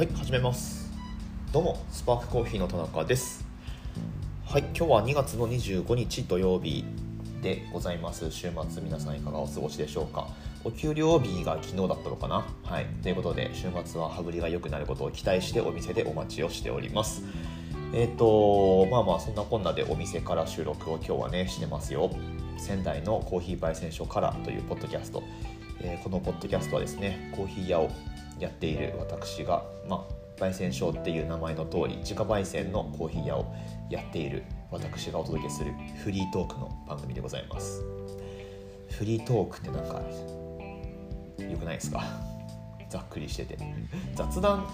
はい始めます。どうもスパークコーヒーの田中です。はい今日は2月の25日土曜日でございます。週末皆さんいかがお過ごしでしょうか？お給料日が昨日だったのかな？はいということで週末は羽振りが良くなることを期待してお店でお待ちをしております。えっ、ー、とまあまあそんなこんなでお店から収録を今日はねしてますよ。仙台のコーヒー焙煎所からというポッドキャスト、えー、このポッドキャストはですねコーヒー屋をやっている私が、まあ、焙煎所っていう名前の通り自家焙煎のコーヒー屋をやっている私がお届けするフリートークの番組でございます。フリートークってなんか良くないですか？ざっくりしてて。雑談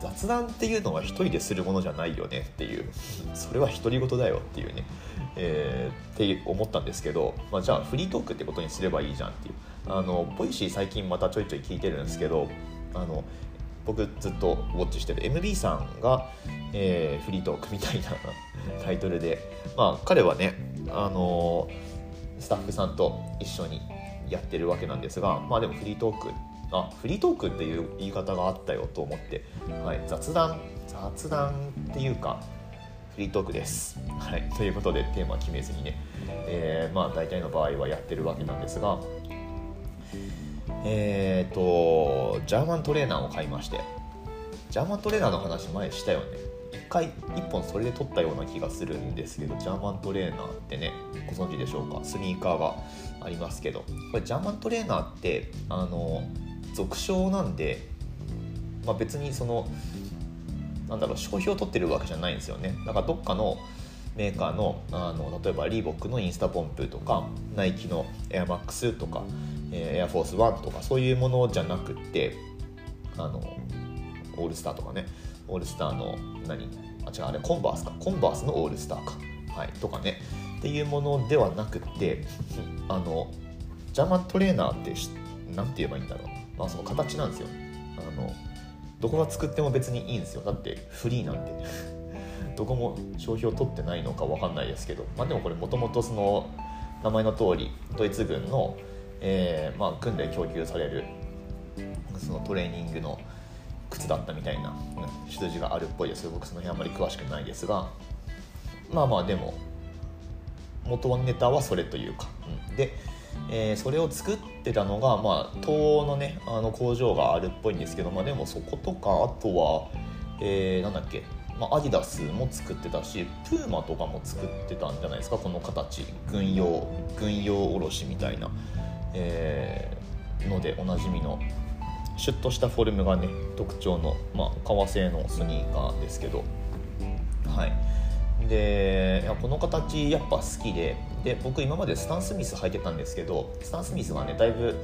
雑談っていうのは一人でするものじゃないよねっていう。それは独り言だよっていうね、えー、って思ったんですけど、まあ、じゃあフリートークってことにすればいいじゃんっていう。あのポイシー最近またちょいちょい聞いてるんですけどあの僕ずっとウォッチしてる MB さんが、えー、フリートークみたいなタイトルで、まあ、彼はね、あのスタッフさんと一緒にやってるわけなんですが、まあでもフリートーク、あ、フリートークっていう言い方があったよと思って、はい、雑談、雑談っていうか、フリートークです。はい、ということでテーマ決めずにね、えー、まあ大体の場合はやってるわけなんですが、えっ、ー、とジャーマントレーナーを買いましてジャーマントレーナーの話前したよね。一回一本それで撮ったような気がするんですけどジャーマントレーナーってねご存知でしょうか？スニーカーがありますけど。これジャーマントレーナーってあの俗称なんで、まあ、別にそのなんだろう商標を取ってるわけじゃないんですよね。だからどっかのメーカーのあの例えばリーボックのインスタポンプとかナイキのエアマックスとかエアフォースワンとかそういうものじゃなくってあのオールスターとかね。オールスターの何あ違うあれコンバースか。コンバースのオールスターか、はい、とかね。っていうものではなくってあのジャマトレーナーって何て言えばいいんだろう。まあその形なんですよ。あのどこが作っても別にいいんですよ。だってフリーなんでどこも商標取ってないのか分かんないですけどまあでもこれもともとその名前の通りドイツ軍のえー、まあ、訓練供給されるそのトレーニングの靴だったみたいな、うん、出自があるっぽいです。僕その辺あんまり詳しくないですがまあまあでも元のネタはそれというか、うん、で、えー、それを作ってたのが、まあ、東欧のねあの工場があるっぽいんですけど、まあ、でもそことかあとは、えー、なんだっけまあ、アディダスも作ってたしプーマとかも作ってたんじゃないですかこの形。軍用軍用卸みたいな。えー、のでおなじみの。シュッとしたフォルムがね特徴の、まあ、革製のスニーカーですけど。はい。でいやこの形やっぱ好きで。で僕今までスタン・スミス履いてたんですけどスタン・スミスがねだいぶ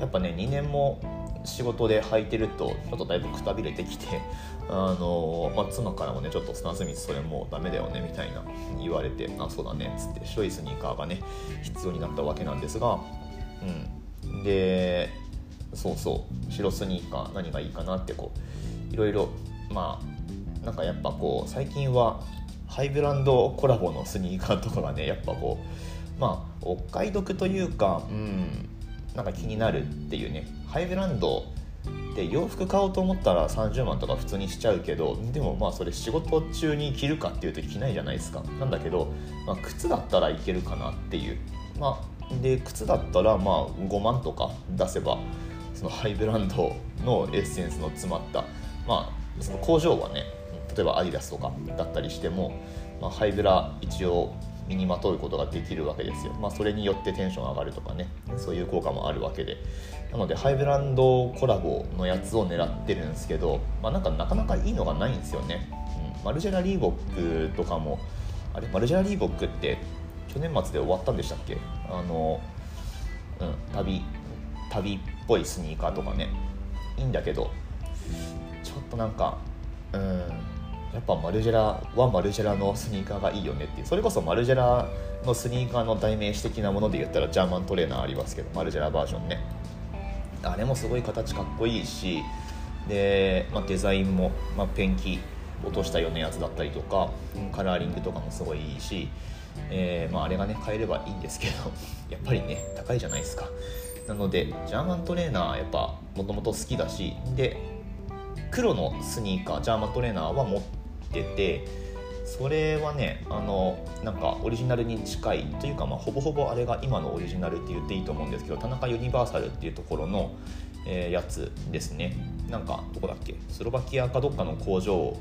やっぱね2年も仕事で履いてるとちょっとだいぶくたびれてきて あの、まあ、妻からもねちょっとスタン・スミスそれもうダメだよねみたいな言われてあそうだねっつって白いスニーカーがね必要になったわけなんですがうん、でそうそう白スニーカー何がいいかなってこういろいろまあなんかやっぱこう最近はハイブランドコラボのスニーカーとかがねやっぱこうまあお買い得というかうんなんか気になるっていうねハイブランドで洋服買おうと思ったら30万とか普通にしちゃうけどでもまあそれ仕事中に着るかっていうと着ないじゃないですか。なんだけど、まあ、靴だったらいけるかなっていう。まあで靴だったらまあ5万とか出せばそのハイブランドのエッセンスの詰まったまあその工場はね例えばアディダスとかだったりしても、まあ、ハイブラ一応身にまとうことができるわけですよ、まあ、それによってテンション上がるとかね。そういう効果もあるわけで。なのでハイブランドコラボのやつを狙ってるんですけど、まあ、なんかなかなかいいのがないんですよね、うん、マルジェラ・リーボックとかもあれ？マルジェラ・リーボックって去年末で終わったんでしたっけ？あの、うん、旅旅っぽいスニーカーとかね。いいんだけどちょっとなんかうん。やっぱマルジェラはマルジェラのスニーカーがいいよねっていう。それこそマルジェラのスニーカーの代名詞的なもので言ったらジャーマントレーナーありますけどマルジェラバージョンね。あれもすごい形かっこいいしで、まあ、デザインも、まあ、ペンキ落としたようなやつだったりとかカラーリングとかもすごいいいしえー、まあ、あれがね買えればいいんですけど やっぱりね高いじゃないですか。なのでジャーマントレーナーやっぱもともと好きだしで黒のスニーカージャーマントレーナーは持っててそれはねあのなんかオリジナルに近いというか、まあ、ほぼほぼあれが今のオリジナルって言っていいと思うんですけど田中ユニバーサルっていうところの、えー、やつですね。なんかどこだっけ？スロバキアかどっかの工場を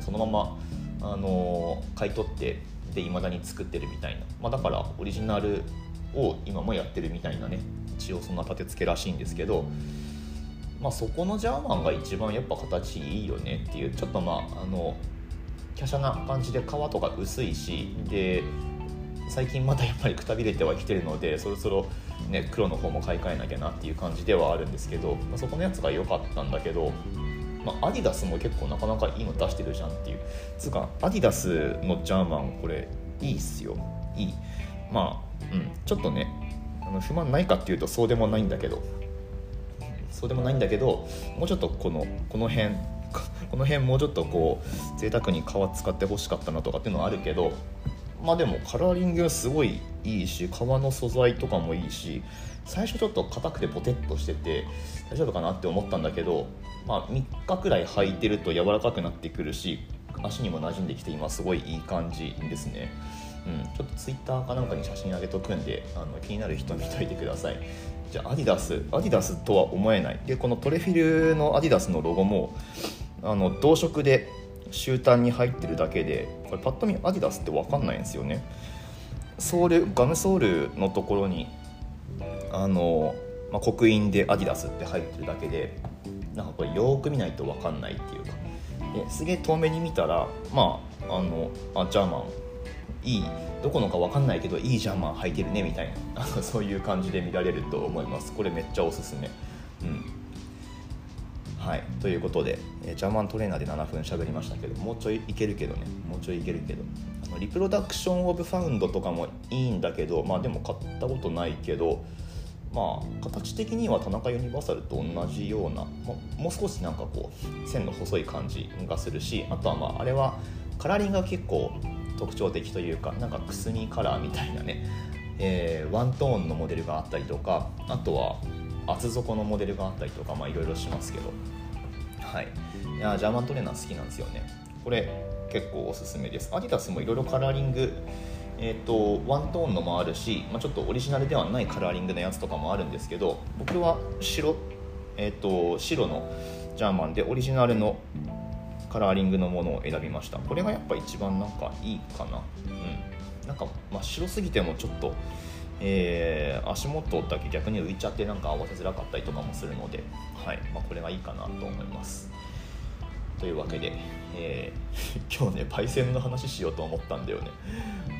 そのまま、あのー、買い取ってで未だに作ってるみたいな、まあ、だからオリジナルを今もやってるみたいなね。一応そんな立て付けらしいんですけどまあそこのジャーマンが一番やっぱ形いいよねっていう。ちょっとまああの華奢な感じで皮とか薄いしで最近またやっぱりくたびれてはきてるのでそろそろ、ね、黒の方も買い替えなきゃなっていう感じではあるんですけど、まあ、そこのやつが良かったんだけど、まあ、アディダスも結構なかなかいいの出してるじゃんっていう。つうかアディダスのジャーマンこれいいっすよ。いい。まあうん。ちょっとねあの不満ないかっていうとそうでもないんだけど。そうでもないんだけどもうちょっとこのこの辺この辺もうちょっとこう贅沢に皮使ってほしかったなとかっていうのはあるけどまあでもカラーリングすごいいいし皮の素材とかもいいし最初ちょっと硬くてポテッとしてて大丈夫かなって思ったんだけど、まあ、3日くらい履いてると柔らかくなってくるし足にも馴染んできて今すごいいい感じですね。うん、ちょっとツイッターかなんかに写真上げとくんであの気になる人見といてくださいじゃあアディダスアディダスとは思えないでこのトレフィルのアディダスのロゴもあの同色で終端に入ってるだけでこれパッと見アディダスって分かんないんですよね。ソールガムソールのところにあの、まあ、刻印でアディダスって入ってるだけでなんかこれよーく見ないと分かんないっていうか。ですげえ遠目に見たらまああのあジャーマン。いいどこのか分かんないけどいいジャーマン履いてるねみたいな。そういう感じで見られると思います。これめっちゃおすすめ。はい。ということで、えー、ジャーマントレーナーで7分喋りましたけどもうちょいいけるけどね。もうちょいいけるけど。あのリプロダクション・オブ・ファウンドとかもいいんだけどまあでも買ったことないけどまあ形的には田中ユニバーサルと同じような、まもう少しなんかこう線の細い感じがするしあとはまああれはカラーリングが結構特徴的というかなんかくすみカラーみたいなね、えー、ワントーンのモデルがあったりとかあとは厚底のモデルがあったりとかいろいろしますけど。はい。いやジャーマントレーナー好きなんですよね。これ結構おすすめです。アディダスもいろいろカラーリングえーと、ワントーンのもあるし、まあ、ちょっとオリジナルではないカラーリングのやつとかもあるんですけど僕は白,、えーと、白のジャーマンでオリジナルのカラーリングのものを選びました。これがやっぱ一番なんかいいかな。うん。なんか真っ白すぎてもちょっとえー、足元だけ逆に浮いちゃってなんか合わせづらかったりとかもするので、はいまあ、これがいいかなと思います。というわけで、えー、今日ねパイセンの話しようと思ったんだよね。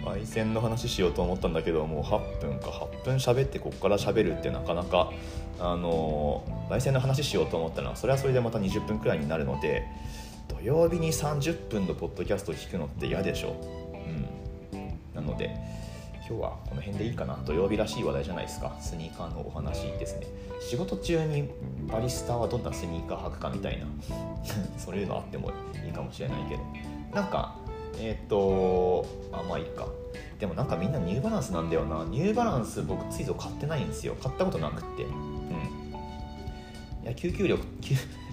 パイセンの話しようと思ったんだけどもう8分か8分喋ってこっから喋るってなかなかあのー、パイセンの話しようと思ったらそれはそれでまた20分くらいになるので土曜日に30分のポッドキャストを聞くのって嫌でしょ。うん。なので今日はこの辺でいいかな？土曜日らしい話題じゃないですか。スニーカーのお話ですね。仕事中にバリスタはどんなスニーカー履くかみたいな。そういうのあってもいいかもしれないけど。なんかえっ、とあまあいいか。でもなんかみんなニューバランスなんだよな。ニューバランス僕ついぞ買ってないんですよ。買ったことなくって。うん。いや吸吸力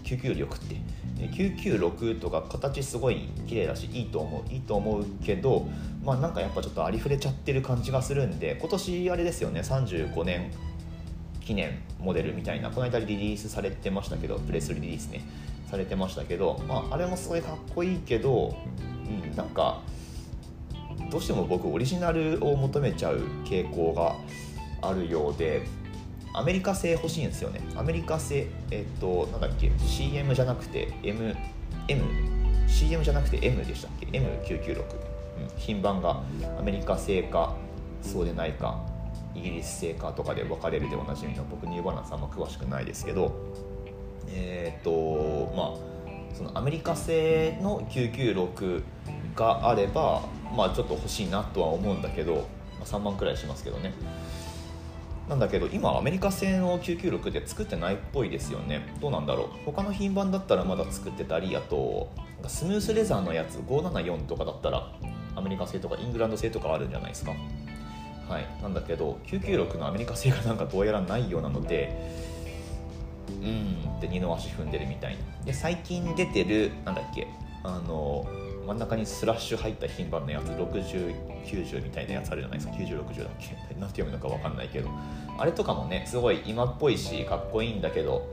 吸吸力って。996とか形すごい綺麗だしいいと思ういいと思うけどまあなんかやっぱちょっとありふれちゃってる感じがするんで今年あれですよね35年記念モデルみたいなこの間リリースされてましたけどプレスリリースねされてましたけど、まあ、あれもすごいかっこいいけど、うん、なんかどうしても僕オリジナルを求めちゃう傾向があるようでアメリカ製欲しいんですよね。アメリカ製えっとなんだっけ CM じゃなくて MM CM じゃなくて M でしたっけ？M996、うん、品番がアメリカ製かそうでないかイギリス製かとかで分かれるでおなじみの僕ニューバランスあんま詳しくないですけどえー、っとまあそのアメリカ製の996があればまあちょっと欲しいなとは思うんだけど、まあ、3万くらいしますけどね。なんだけど今アメリカ製の996で作ってないっぽいですよね。どうなんだろう。他の品番だったらまだ作ってたりあとスムースレザーのやつ574とかだったらアメリカ製とかイングランド製とかあるんじゃないですか。はい。なんだけど996のアメリカ製がなんかどうやらないようなのでうんって二の足踏んでるみたいな。で最近出てるなんだっけあの真ん中にスラッシュ入った品番のやつ6090みたいなやつあるじゃないですか。9060だっけ？何て読むのか分かんないけど。あれとかもねすごい今っぽいしかっこいいんだけど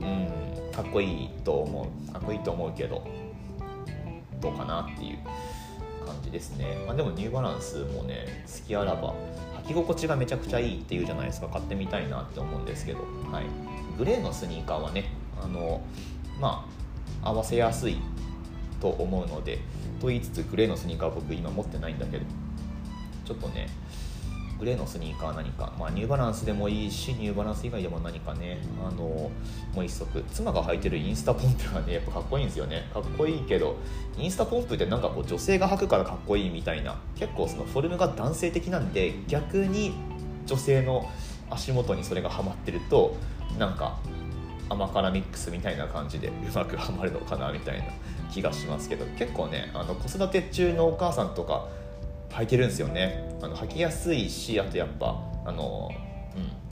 うんかっこいいと思うかっこいいと思うけどどうかなっていう感じですね、まあ、でもニューバランスもね好きあらば履き心地がめちゃくちゃいいっていうじゃないですか。買ってみたいなって思うんですけど、はい、グレーのスニーカーはねあのまあ合わせやすいと思うのでと言いつつグレーのスニーカーは僕今持ってないんだけどちょっとねグレーのスニーカー何か、まあ、ニューバランスでもいいしニューバランス以外でも何かねあのもう一足妻が履いてるインスタポンプがねやっぱかっこいいんですよね。かっこいいけどインスタポンプってなんかこう女性が履くからかっこいいみたいな結構そのフォルムが男性的なんで逆に女性の足元にそれがはまってるとなんか甘辛ミックスみたいな感じでうまくはまるのかなみたいな。気がしますけど結構ねあの子育て中のお母さんとか履いてるんですよね。あの履きやすいしあとやっぱあの、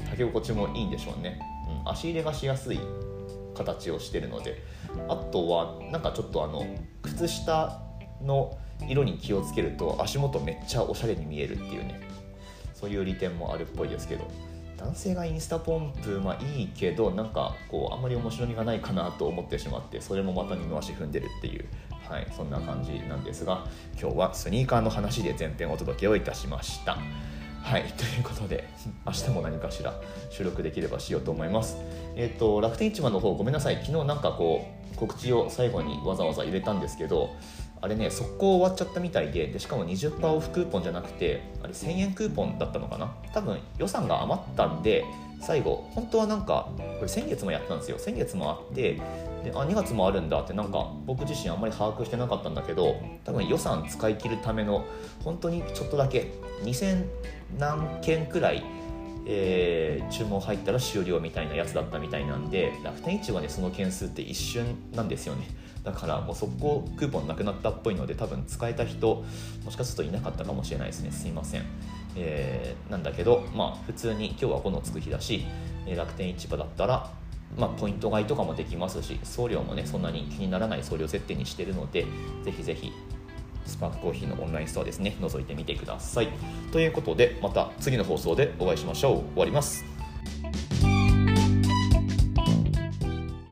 うん、履き心地もいいんでしょうね、うん、足入れがしやすい形をしてるので。あとはなんかちょっとあの靴下の色に気をつけると足元めっちゃおしゃれに見えるっていうね。そういう利点もあるっぽいですけど。男性がインスタポンプまあいいけどなんかこうあんまり面白みがないかなと思ってしまってそれもまた二の足踏んでるっていうはいそんな感じなんですが今日はスニーカーの話で前編お届けをいたしました。はいということで 明日も何かしら収録できればしようと思います。えっ、ー、と楽天市場の方ごめんなさい。昨日なんかこう告知を最後にわざわざ入れたんですけどあれね速攻終わっちゃったみたいででしかも20%オフクーポンじゃなくてあれ1000円クーポンだったのかな？多分予算が余ったんで最後本当はなんかこれ先月もやったんですよ。先月もあってであ2月もあるんだってなんか僕自身あんまり把握してなかったんだけど多分予算使い切るための本当にちょっとだけ2000何件くらいえー、注文入ったら終了みたいなやつだったみたいなんで楽天市場でその件数って一瞬なんですよね。だからもう速攻クーポンなくなったっぽいので多分使えた人もしかするといなかったかもしれないですね。すいません、えー、なんだけどまあ普通に今日はこのつく日だし楽天市場だったらまあ、ポイント買いとかもできますし送料もねそんなに気にならない送料設定にしてるのでぜひぜひスパークコーヒーのオンラインストアですね覗いてみてくださいということでまた次の放送でお会いしましょう終わります